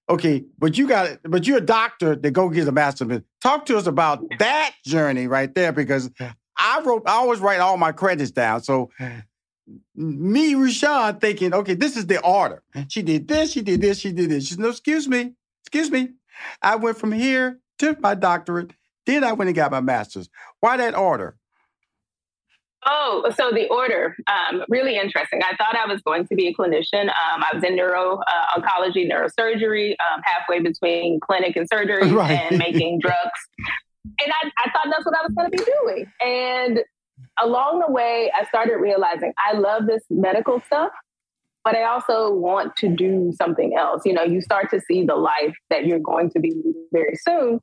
Okay, but you got it. But you're a doctor that go get a master's. Talk to us about that journey right there, because I wrote. I always write all my credits down. So me, Rushion, thinking, okay, this is the order. She did this. She did this. She did this. She said, no, excuse me, excuse me. I went from here to my doctorate. Then I went and got my master's. Why that order? Oh, so the order, um, really interesting. I thought I was going to be a clinician. Um, I was in neuro uh, oncology, neurosurgery, um, halfway between clinic and surgery right. and making drugs. And I, I thought that's what I was going to be doing. And along the way, I started realizing I love this medical stuff but I also want to do something else. You know, you start to see the life that you're going to be very soon.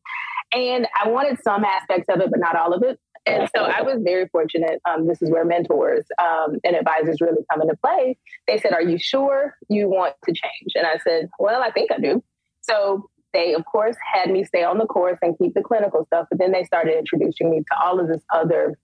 And I wanted some aspects of it, but not all of it. And so I was very fortunate. Um, this is where mentors um, and advisors really come into play. They said, Are you sure you want to change? And I said, Well, I think I do. So they, of course, had me stay on the course and keep the clinical stuff, but then they started introducing me to all of this other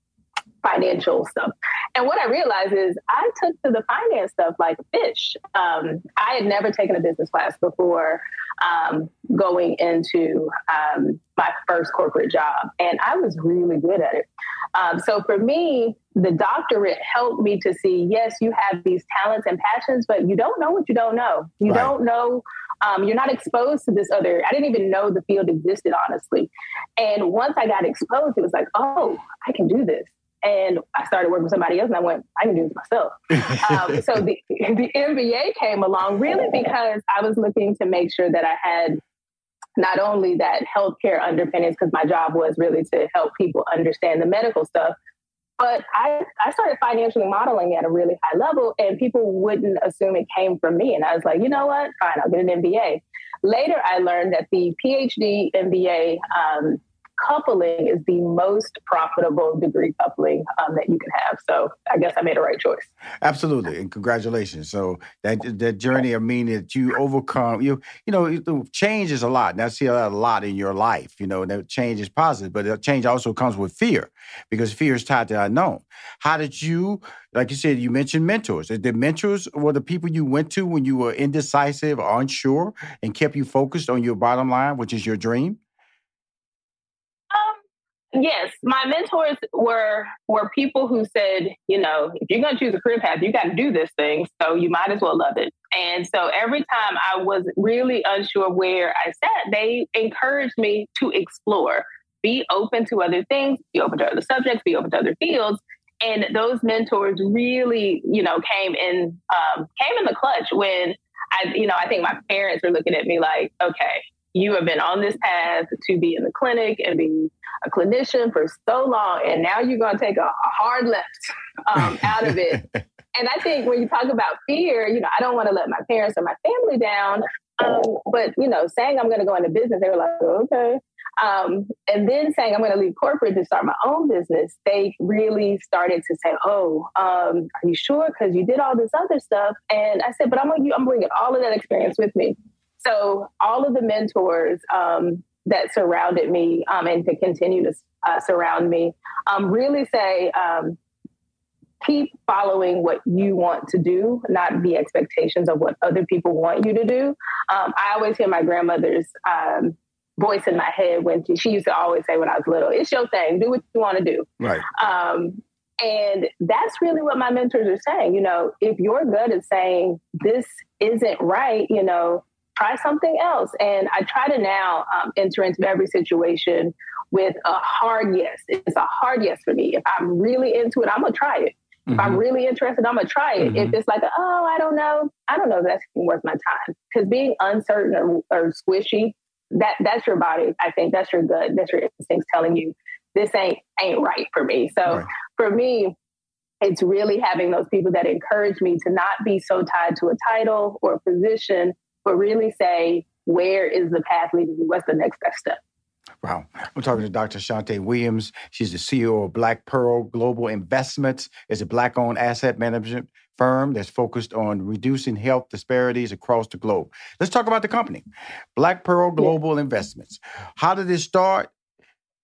financial stuff. And what I realized is I took to the finance stuff like a fish. Um, I had never taken a business class before um, going into um, my first corporate job, and I was really good at it. Um, so for me, the doctorate helped me to see yes, you have these talents and passions, but you don't know what you don't know. You right. don't know um, you're not exposed to this other. I didn't even know the field existed, honestly. And once I got exposed, it was like, oh, I can do this. And I started working with somebody else and I went, I can do this myself. um, so the, the MBA came along really because I was looking to make sure that I had not only that healthcare underpinnings, because my job was really to help people understand the medical stuff, but I, I started financially modeling at a really high level, and people wouldn't assume it came from me. And I was like, you know what? Fine, I'll get an MBA. Later, I learned that the PhD MBA um, coupling is the most profitable degree coupling um, that you can have. So I guess I made the right choice. Absolutely, and congratulations. So that that journey, I mean, that you overcome, you you know, change is a lot. And I see a lot in your life. You know, that change is positive, but change also comes with fear because fear is tied to unknown. How did you, like you said, you mentioned mentors. The mentors were the people you went to when you were indecisive unsure and kept you focused on your bottom line, which is your dream. Yes, my mentors were were people who said, you know, if you're going to choose a career path, you got to do this thing, so you might as well love it. And so every time I was really unsure where I sat, they encouraged me to explore, be open to other things, be open to other subjects, be open to other fields. And those mentors really, you know, came in um, came in the clutch when I, you know, I think my parents were looking at me like, okay, you have been on this path to be in the clinic and be a clinician for so long, and now you're going to take a, a hard left um, out of it. and I think when you talk about fear, you know, I don't want to let my parents or my family down. Um, but you know, saying I'm going to go into business, they were like, okay. Um, and then saying I'm going to leave corporate to start my own business, they really started to say, "Oh, um, are you sure? Because you did all this other stuff." And I said, "But I'm going to I'm bringing all of that experience with me." So all of the mentors um, that surrounded me um, and to continue to uh, surround me um, really say, um, keep following what you want to do, not the expectations of what other people want you to do. Um, I always hear my grandmother's um, voice in my head when she, she, used to always say when I was little, it's your thing, do what you want to do. Right. Um, and that's really what my mentors are saying. You know, if your gut is saying this isn't right, you know, try something else. And I try to now um, enter into every situation with a hard yes. It's a hard yes for me. If I'm really into it, I'm gonna try it. If mm-hmm. I'm really interested, I'm gonna try it. Mm-hmm. If it's like, oh, I don't know, I don't know if that's worth my time. Because being uncertain or, or, squishy, that that's your body. I think that's your gut. That's your instincts telling you this ain't ain't right for me. So right. for me, it's really having those people that encourage me to not be so tied to a title or a position but really say, where is the path leading me? What's the next best step? Wow. I'm talking to Dr. Shante Williams. She's the CEO of Black Pearl Global Investments. It's a black owned asset management firm that's focused on reducing health disparities across the globe. Let's talk about the company, Black Pearl Global yeah. Investments. How did this start?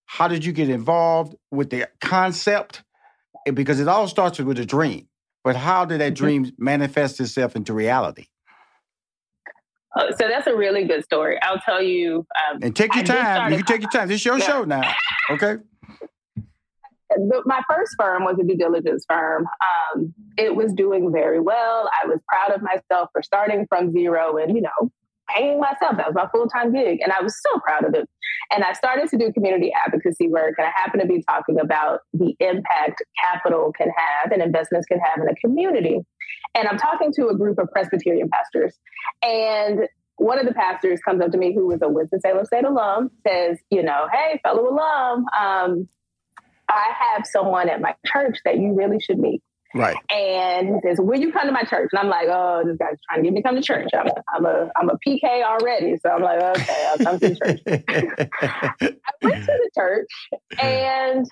How did you get involved with the concept? Because it all starts with a dream. But how did that mm-hmm. dream manifest itself into reality? Uh, so that's a really good story. I'll tell you. Um, and take your time. You can take your time. This is your yeah. show now. Okay. my first firm was a due diligence firm. Um, it was doing very well. I was proud of myself for starting from zero and, you know, paying myself. That was my full time gig. And I was so proud of it. And I started to do community advocacy work. And I happened to be talking about the impact capital can have and investments can have in a community. And I'm talking to a group of Presbyterian pastors. And one of the pastors comes up to me who was a Winston-Salem State alum, says, you know, hey, fellow alum, um, I have someone at my church that you really should meet. Right. And he says, "Will you come to my church?" And I'm like, "Oh, this guy's trying to get me to come to church. I'm a, I'm a, I'm a PK already." So I'm like, "Okay, I'll come to church." I went to the church, and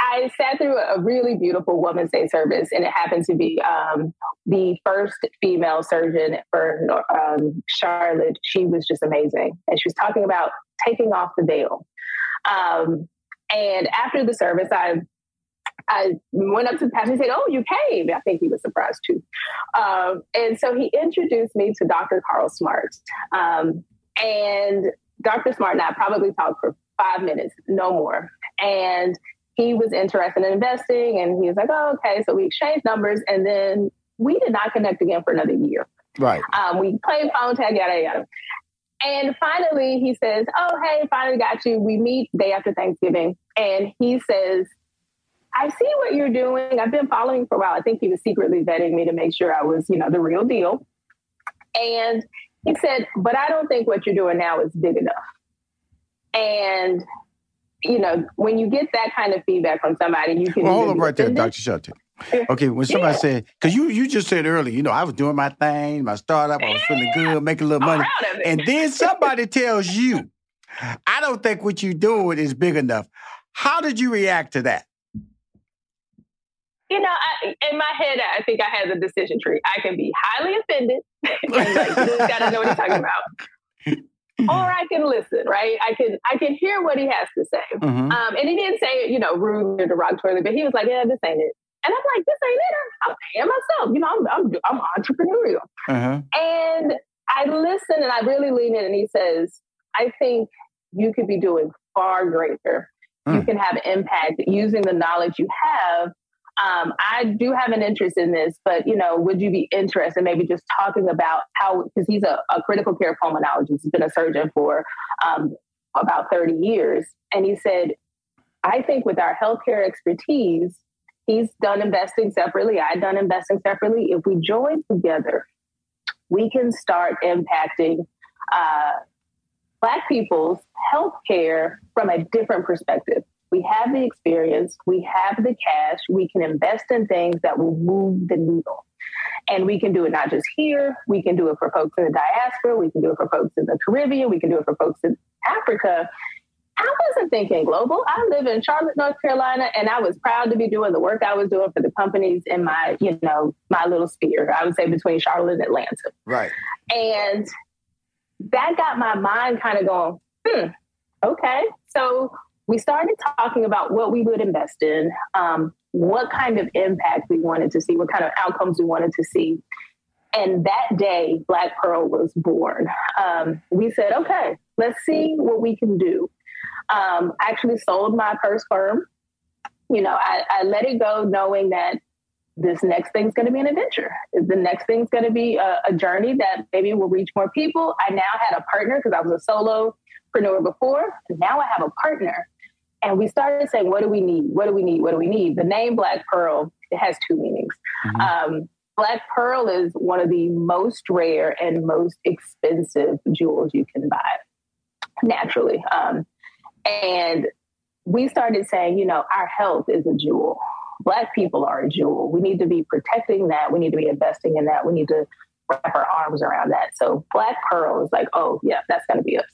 I sat through a really beautiful Women's Day service, and it happened to be um, the first female surgeon for um, Charlotte. She was just amazing, and she was talking about taking off the veil. Um, and after the service, I I went up to the pastor and said, "Oh, you came." I think he was surprised too. Um, and so he introduced me to Dr. Carl Smart, um, and Dr. Smart and I probably talked for five minutes, no more, and he was interested in investing, and he was like, "Oh, okay." So we exchanged numbers, and then we did not connect again for another year. Right. Um, we played phone tag, yada yada. And finally, he says, "Oh, hey, finally got you." We meet day after Thanksgiving, and he says, I see what you're doing. I've been following for a while. I think he was secretly vetting me to make sure I was, you know, the real deal. And he said, but I don't think what you're doing now is big enough. And, you know, when you get that kind of feedback from somebody, you can. Well, hold on right there, Dr. Shelton. Okay, when somebody yeah. said, because you you just said earlier, you know, I was doing my thing, my startup, I was feeling good, making a little money, and then somebody tells you, I don't think what you're doing is big enough. How did you react to that? You know, I, in my head, I think I had the decision tree. I can be highly offended, and like, you just gotta know what he's talking about, or I can listen. Right? I can I can hear what he has to say. Mm-hmm. Um, and he didn't say it, you know, rude or derogatory, but he was like, "Yeah, this ain't it." And I'm like, "This ain't it. I'm paying myself. You know, I'm I'm, I'm entrepreneurial." Uh-huh. And I listen and I really lean in, and he says, "I think you could be doing far greater. Mm. You can have impact using the knowledge you have um, I do have an interest in this, but you know, would you be interested maybe just talking about how because he's a, a, critical care pulmonologist, he's been a surgeon for um, about 30 years, and he said, I think with our healthcare expertise, he's done investing separately. I've done investing separately. If we join together, we can start impacting uh, Black people's healthcare from a different perspective. We have the experience, we have the cash, we can invest in things that will move the needle. And we can do it not just here, we can do it for folks in the diaspora, we can do it for folks in the Caribbean, we can do it for folks in Africa. I wasn't thinking global. I live in Charlotte, North Carolina, and I was proud to be doing the work I was doing for the companies in my, you know, my little sphere. I would say between Charlotte and Atlanta. Right. And that got my mind kind of going, hmm, okay. So we started talking about what we would invest in, um, what kind of impact we wanted to see, what kind of outcomes we wanted to see. And that day, Black Pearl was born. Um, we said, okay, let's see what we can do. Um, I actually sold my first firm. You know, I, I let it go knowing that this next thing's going to be an adventure. The next thing's going to be a, a, journey that maybe will reach more people. I now had a partner because I was a solopreneur before. Now I have a partner and we started saying, what do we need? What do we need? What do we need? The name Black Pearl, it has two meanings. Mm-hmm. Um, Black Pearl is one of the most rare and most expensive jewels you can buy naturally. Um, and we started saying, you know, our health is a jewel. Black people are a jewel. We need to be protecting that. We need to be investing in that. We need to wrap our arms around that. So Black Pearl is like, oh, yeah, that's going to be us.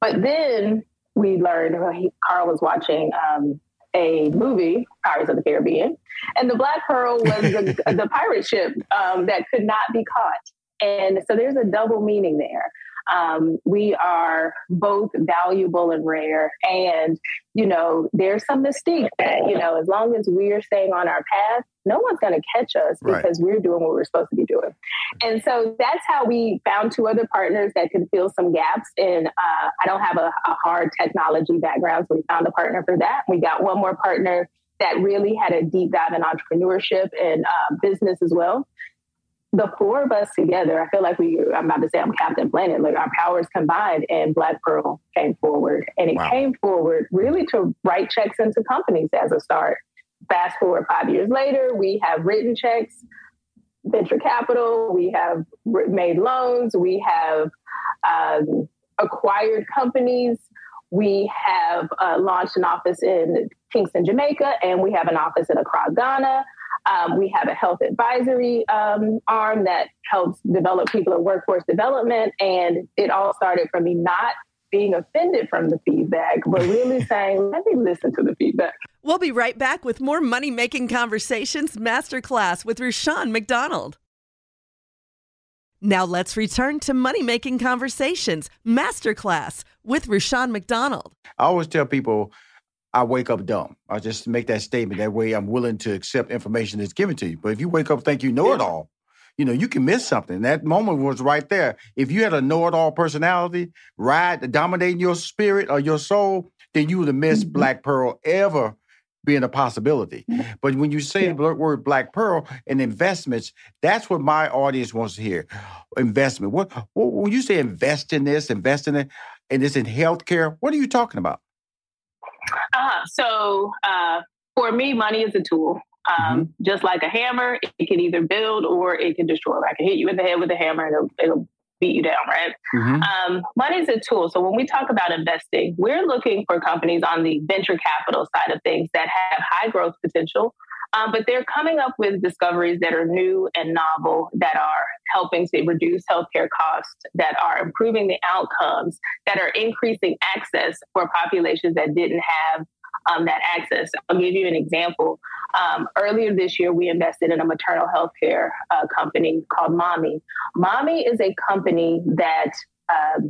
But then we learned he, Carl was watching um, a movie, Pirates of the Caribbean, and the Black Pearl was the, the pirate ship um, that could not be caught. And so there's a double meaning there um, we are both valuable and rare. And, you know, there's some mystique that, you know, as long as we're staying on our path, no one's going to catch us because right. we're doing what we're supposed to be doing. And so that's how we found two other partners that could fill some gaps. And uh, I don't have a, a hard technology background, so we found a partner for that. We got one more partner that really had a deep dive in entrepreneurship and uh, business as well the four of us together, I feel like we, I'm about to say I'm Captain Planet, like our powers combined and Black Pearl came forward. And it wow. came forward really to write checks into companies as a start. Fast forward five years later, we have written checks, venture capital, we have made loans, we have um, acquired companies, we have uh, launched an office in Kingston, Jamaica, and we have an office in Accra, Ghana. Um, we have a health advisory um, arm that helps develop people in workforce development. And it all started from me not being offended from the feedback, but really saying, let me listen to the feedback. We'll be right back with more Money Making Conversations Masterclass with Rushion McDonald. Now let's return to Money Making Conversations Masterclass with Rushion McDonald. I always tell people, I wake up dumb. I just make that statement. That way I'm willing to accept information that's given to you. But if you wake up think you know it all, you know, you can miss something. That moment was right there. If you had a know-it-all personality, ride dominating your spirit or your soul, then you would have missed mm-hmm. Black Pearl ever being a possibility. Mm-hmm. But when you say yeah. the word Black Pearl and investments, that's what my audience wants to hear. Investment. What, what when you say invest in this, invest in it, and this in healthcare, what are you talking about? Uh, so uh, for me, money is a tool. Um, mm-hmm. Just like a hammer, it can either build or it can destroy. I can hit you in the head with a hammer and it'll, it'll beat you down, right? Mm-hmm. Um, money is a tool. So when we talk about investing, we're looking for companies on the venture capital side of things that have high growth potential, um, but they're coming up with discoveries that are new and novel, that are helping to reduce healthcare costs, that are improving the outcomes, that are increasing access for populations that didn't have um, that access. I'll give you an example. Um, earlier this year, we invested in a maternal health care uh, company called Mahmee. Mahmee is a company that uh,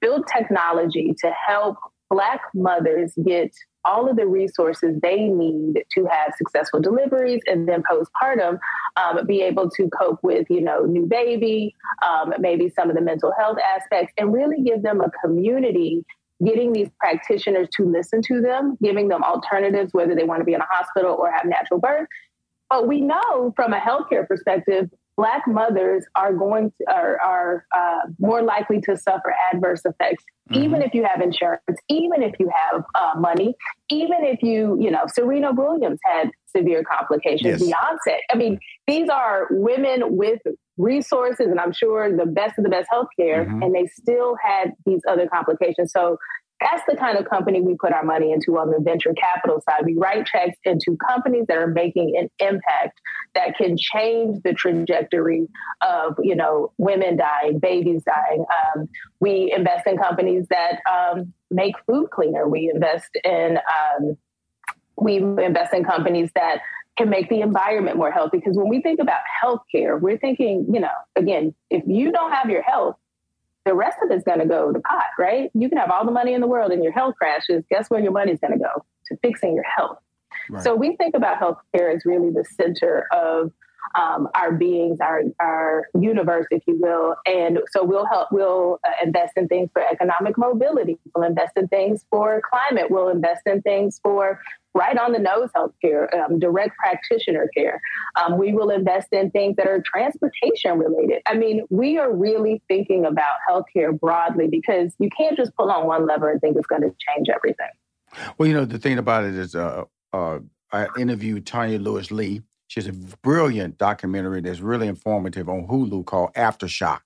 built technology to help Black mothers get all of the resources they need to have successful deliveries and then postpartum um, be able to cope with you know new baby um, maybe some of the mental health aspects and really give them a community getting these practitioners to listen to them giving them alternatives whether they want to be in a hospital or have natural birth. But we know from a healthcare perspective Black mothers are going to are, are uh, more likely to suffer adverse effects, mm-hmm. even if you have insurance, even if you have uh, money, even if you you know Serena Williams had severe complications, yes. Beyonce. I mean, these are women with resources, and I'm sure the best of the best healthcare, mm-hmm. and they still had these other complications. So that's the kind of company we put our money into on the venture capital side. We write checks into companies that are making an impact that can change the trajectory of, you know, women dying, babies dying. Um, we invest in companies that um, make food cleaner. We invest in um, we invest in companies that can make the environment more healthy. Because when we think about healthcare, we're thinking, you know, again, if you don't have your health, the rest of it's going to go to pot, right? You can have all the money in the world and your health crashes. Guess where your money's going to go? To fixing your health. Right. So we think about healthcare as really the center of um, our beings, our our universe, if you will. And so we'll help. We'll uh, invest in things for economic mobility. We'll invest in things for climate. We'll invest in things for right on the nose healthcare, um, direct practitioner care. Um, we will invest in things that are transportation related. I mean, we are really thinking about healthcare broadly because you can't just pull on one lever and think it's going to change everything. Well, you know, the thing about it is, uh, uh, I interviewed Tonya Lewis Lee. She has a brilliant documentary that's really informative on Hulu called Aftershock,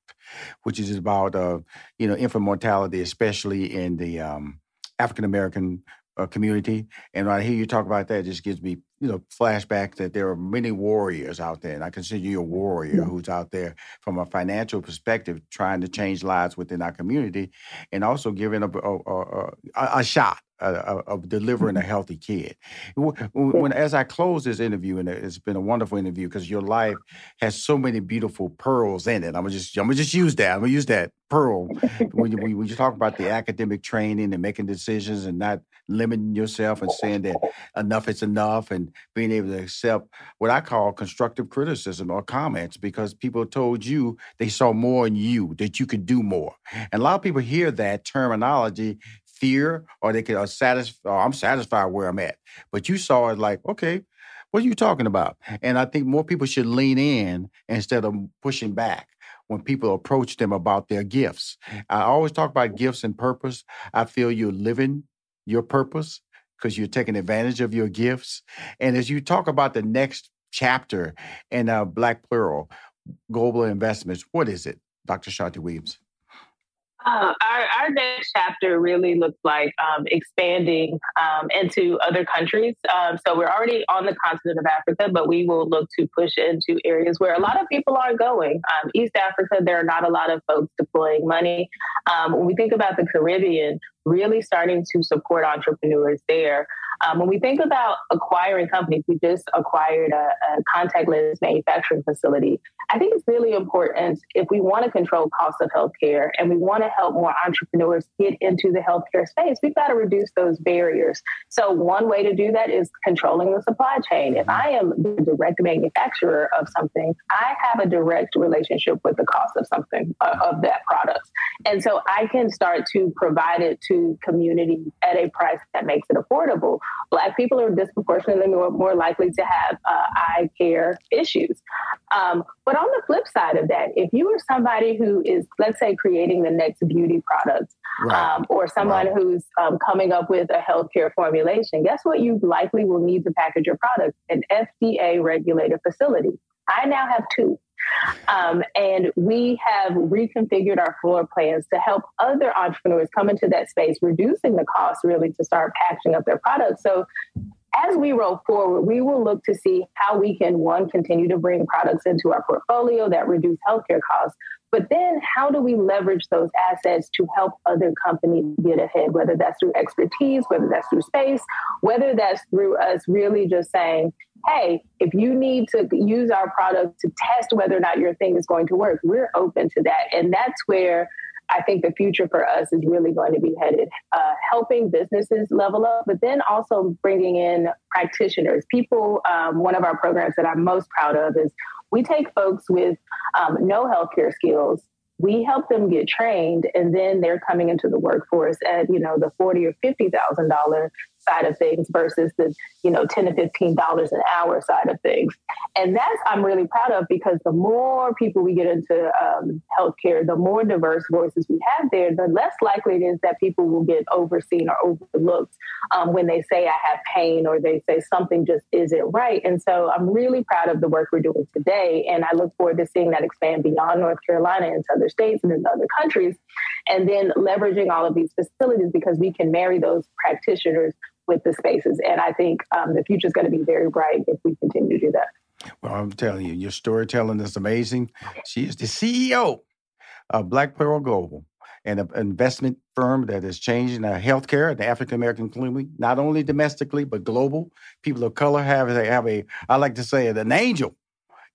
which is about, uh, you know, infant mortality, especially in the um, African American uh, community. And when I hear you talk about that, it just gives me, you know, flashback that there are many warriors out there. And I consider you a warrior yeah. who's out there from a financial perspective trying to change lives within our community and also giving a, a, a, a shot of delivering a mm-hmm. healthy kid. When, as I close this interview, and it's been a wonderful interview because your life has so many beautiful pearls in it. I'm gonna just I'm gonna just use that. I'm gonna use that pearl when you, when you talk about the academic training and making decisions and not limiting yourself and saying that enough is enough and being able to accept what I call constructive criticism or comments because people told you they saw more in you that you could do more. And a lot of people hear that terminology fear or they could uh, satisfy, oh, I'm satisfied where I'm at. But you saw it like, okay, what are you talking about? And I think more people should lean in instead of pushing back when people approach them about their gifts. I always talk about gifts and purpose. I feel you're living your purpose because you're taking advantage of your gifts. And as you talk about the next chapter in uh, Black Pearl, Global Investments, what is it, Dr. Shante Williams? Uh, our, our next chapter really looks like um, expanding um, into other countries. Um, so we're already on the continent of Africa, but we will look to push into areas where a lot of people aren't going. Um, East Africa, there are not a lot of folks deploying money. Um, when we think about the Caribbean, really starting to support entrepreneurs there. Um, when we think about acquiring companies, we just acquired a, a manufacturing facility. I think it's really important if we want to control costs of healthcare and we want to help more entrepreneurs get into the healthcare space, we've got to reduce those barriers. So, one way to do that is controlling the supply chain. If I am the direct manufacturer of something, I have a direct relationship with the cost of something, uh, of that product. And so I can start to provide it to community at a price that makes it affordable. Black people are disproportionately more, more likely to have uh, eye care issues. Um, but on the flip side of that, if you are somebody who is, let's say, creating the next beauty product right. um, or someone wow. who's um, coming up with a healthcare formulation, guess what you likely will need to package your product? An FDA regulated facility. I now have two. Um, and we have reconfigured our floor plans to help other entrepreneurs come into that space, reducing the cost really to start packaging up their products. So as we roll forward, we will look to see how we can, one, continue to bring products into our portfolio that reduce healthcare costs, but then how do we leverage those assets to help other companies get ahead, whether that's through expertise, whether that's through space, whether that's through us really just saying, hey, if you need to use our product to test whether or not your thing is going to work, we're open to that. And that's where I think the future for us is really going to be headed, uh, helping businesses level up, but then also bringing in practitioners. People, um, one of our programs that I'm most proud of is we take folks with um, no healthcare skills we help them get trained and then they're coming into the workforce at you know the forty or fifty thousand dollar side of things versus the you know 10 to 15 dollars an hour side of things. And that's i'm really proud of because the more people we get into um, healthcare the more diverse voices we have there the less likely it is that people will get overseen or overlooked um, when they say i have pain or they say something just isn't right. And so i'm really proud of the work we're doing today and i look forward to seeing that expand beyond north carolina into other states and into other countries and then leveraging all of these facilities because we can marry those practitioners with the spaces. And I think um, the future is going to be very bright if we continue to do that. Well, I'm telling you, your storytelling is amazing. She is the CEO of Black Pearl Global, an investment firm that is changing our healthcare and the African American community, not only domestically but global. People of color have they have a, I like to say, an angel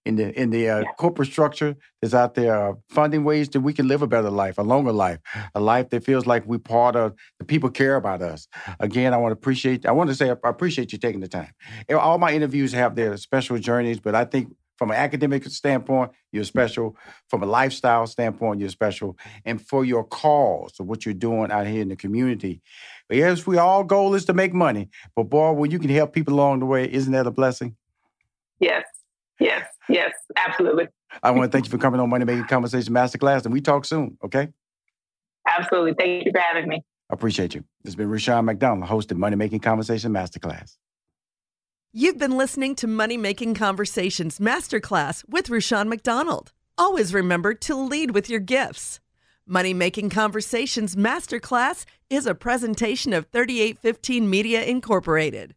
in the in the uh, yeah. corporate structure that's out there uh, funding ways that we can live a better life, a longer life, a life that feels like we're part of the people care about us. Again, I want to appreciate. I want to say I appreciate you taking the time. All my interviews have their special journeys, but I think from an academic standpoint, you're special. From a lifestyle standpoint, you're special. And for your cause of what you're doing out here in the community. Yes, we all goal is to make money. But boy, when you can help people along the way, isn't that a blessing? Yes. Yes. Yes, absolutely. I want to thank you for coming on Money Making Conversation Masterclass, and we talk soon, okay? Absolutely. Thank you for having me. I appreciate you. This has been Rushion McDonald, host of Money Making Conversation Masterclass. You've been listening to Money Making Conversations Masterclass with Rushion McDonald. Always remember to lead with your gifts. Money Making Conversations Masterclass is a presentation of 3815 Media Incorporated.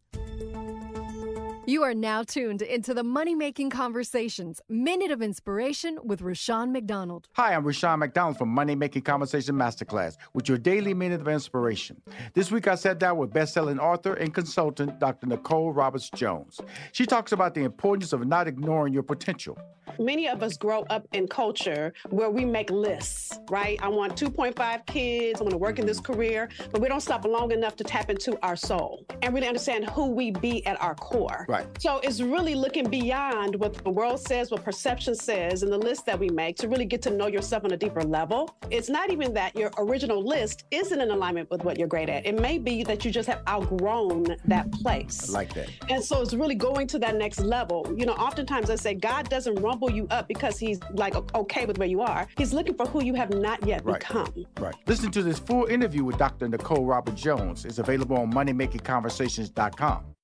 You are now tuned into the Money Making Conversations Minute of Inspiration with Rushion McDonald. Hi, I'm Rushion McDonald from Money Making Conversation Masterclass with your daily Minute of Inspiration. This week I sat down with best-selling author and consultant Dr. Nicole Roberts Jones. She talks about the importance of not ignoring your potential. Many of us grow up in culture where we make lists, right? I want 2.5 kids, I want to work in this career, but we don't stop long enough to tap into our soul and really understand who we be at our core. Right. Right. So it's really looking beyond what the world says, what perception says, and the list that we make to really get to know yourself on a deeper level. It's not even that your original list isn't in alignment with what you're great at. It may be that you just have outgrown that place. I like that. And so it's really going to that next level. You know, oftentimes I say God doesn't rumble you up because he's like okay with where you are. He's looking for who you have not yet right. become. Right. Listen to this full interview with Dr. Nicole Robert Jones. It's available on moneymakingconversations.com.